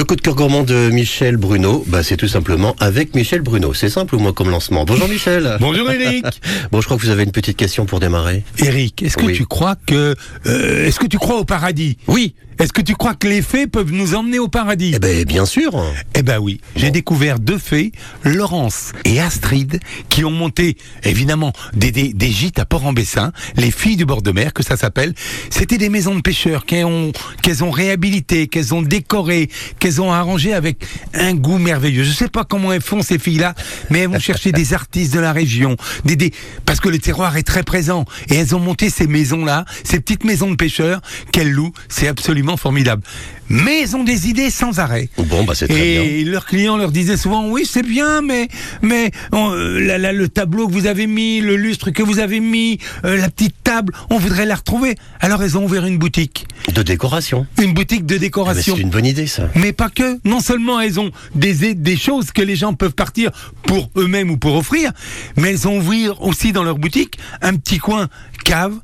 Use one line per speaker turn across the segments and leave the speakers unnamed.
Le coup de cœur gourmand de Michel Bruno, bah, c'est tout simplement avec Michel Bruno. C'est simple ou moins comme lancement. Bonjour Michel.
Bonjour Eric.
bon, je crois que vous avez une petite question pour démarrer.
Eric, est-ce que
Oui.
tu crois que euh, est-ce que tu crois au paradis?
Oui.
Est-ce que tu crois que les fées peuvent nous emmener au paradis
Eh ben, bien sûr.
Eh ben oui, j'ai découvert deux fées, Laurence et Astrid, qui ont monté évidemment des, des, des gîtes à Port-en-Bessin, les filles du bord de mer que ça s'appelle. C'était des maisons de pêcheurs qu'elles ont, qu'elles ont réhabilitées, qu'elles ont décorées, qu'elles ont arrangées avec un goût merveilleux. Je sais pas comment elles font ces filles-là, mais elles vont chercher des artistes de la région, des, des, parce que le terroir est très présent. Et elles ont monté ces maisons-là, ces petites maisons de pêcheurs qu'elles louent. C'est absolument formidable. Mais elles ont des idées sans arrêt.
Bon, bah, c'est très bien.
Et leurs clients leur disaient souvent oui c'est bien mais mais on, euh, le tableau que vous avez mis, le lustre que vous avez mis, euh, la petite table, on voudrait la retrouver. Alors ils ont ouvert une boutique,
De décoration.
une boutique de
Ah,
décoration.
c'est une bonne idée, ça.
Mais pas que. Non seulement elles ont des, des choses que les gens peuvent partir pour eux-mêmes ou pour offrir, mais elles ont ouvert aussi dans leur boutique un petit coin cave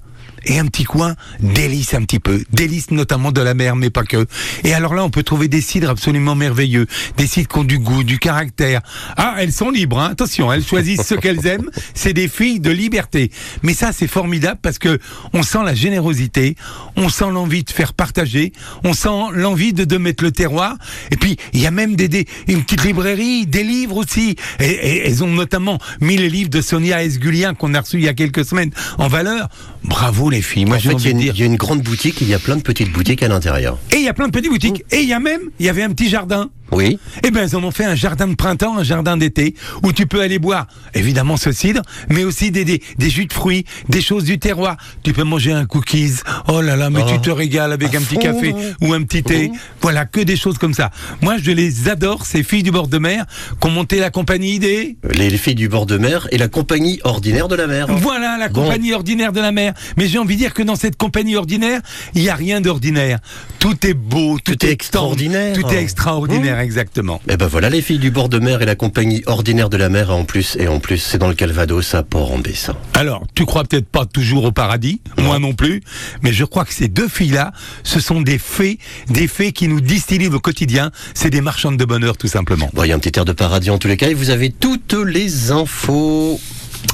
et un petit coin délice un petit peu. Délice notamment de la mer, mais pas que. Et alors là, on peut trouver des cidres absolument merveilleux. Des cidres qui ont du goût, du caractère. Ah, elles sont libres, hein. attention, elles choisissent ce qu'elles aiment. C'est des filles de liberté. Mais ça, c'est formidable parce que on sent la générosité, on sent l'envie de faire partager, on sent l'envie de, de mettre le terroir. Et puis, il y a même des, des- une petite librairie, des livres aussi. Et, et elles ont notamment mis les livres de Sonia Esgulien qu'on a reçus il y a quelques semaines en valeur. Bravo les filles. Moi,
En
j'ai
fait, il y, a
envie de
une-
dire.
il y a une grande boutique, il y a plein de petites boutiques à l'intérieur.
Et il y a plein de petites boutiques. Et il y a même, il y avait un petit jardin.
Oui.
Eh ben, ils en ont fait un jardin de printemps, un jardin d'été, où tu peux aller boire, évidemment, ce cidre, mais aussi des, des, des jus de fruits, des choses du terroir. Tu peux manger un cookies. Oh là là, mais
Oh.
tu te régales avec
À
un petit café ou un petit thé. Voilà, que des choses comme ça. Moi, je les adore, ces filles du bord de mer, qui ont monté la compagnie des...
Les filles du bord de mer et la compagnie ordinaire de la mer.
Voilà la
Bon.
compagnie ordinaire de la mer. Mais j'ai envie de dire que dans cette compagnie ordinaire, il n'y a rien d'ordinaire. Tout est beau, tout,
Tout est extraordinaire.
Tout est extraordinaire, exactement.
Eh ben voilà, les filles du bord de mer et la compagnie ordinaire de la mer en plus. Et en plus, c'est dans le Calvados à Port-en-Bessin.
Alors, tu crois peut-être pas toujours au paradis, moi non plus, mais je crois que ces deux filles-là, ce sont des fées, des fées qui nous distillent au quotidien. C'est des marchandes de bonheur, tout simplement.
Bon, il y a un petit air de paradis en tous les cas. Et vous avez toutes les infos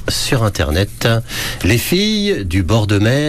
sur Internet. Les filles du bord de mer.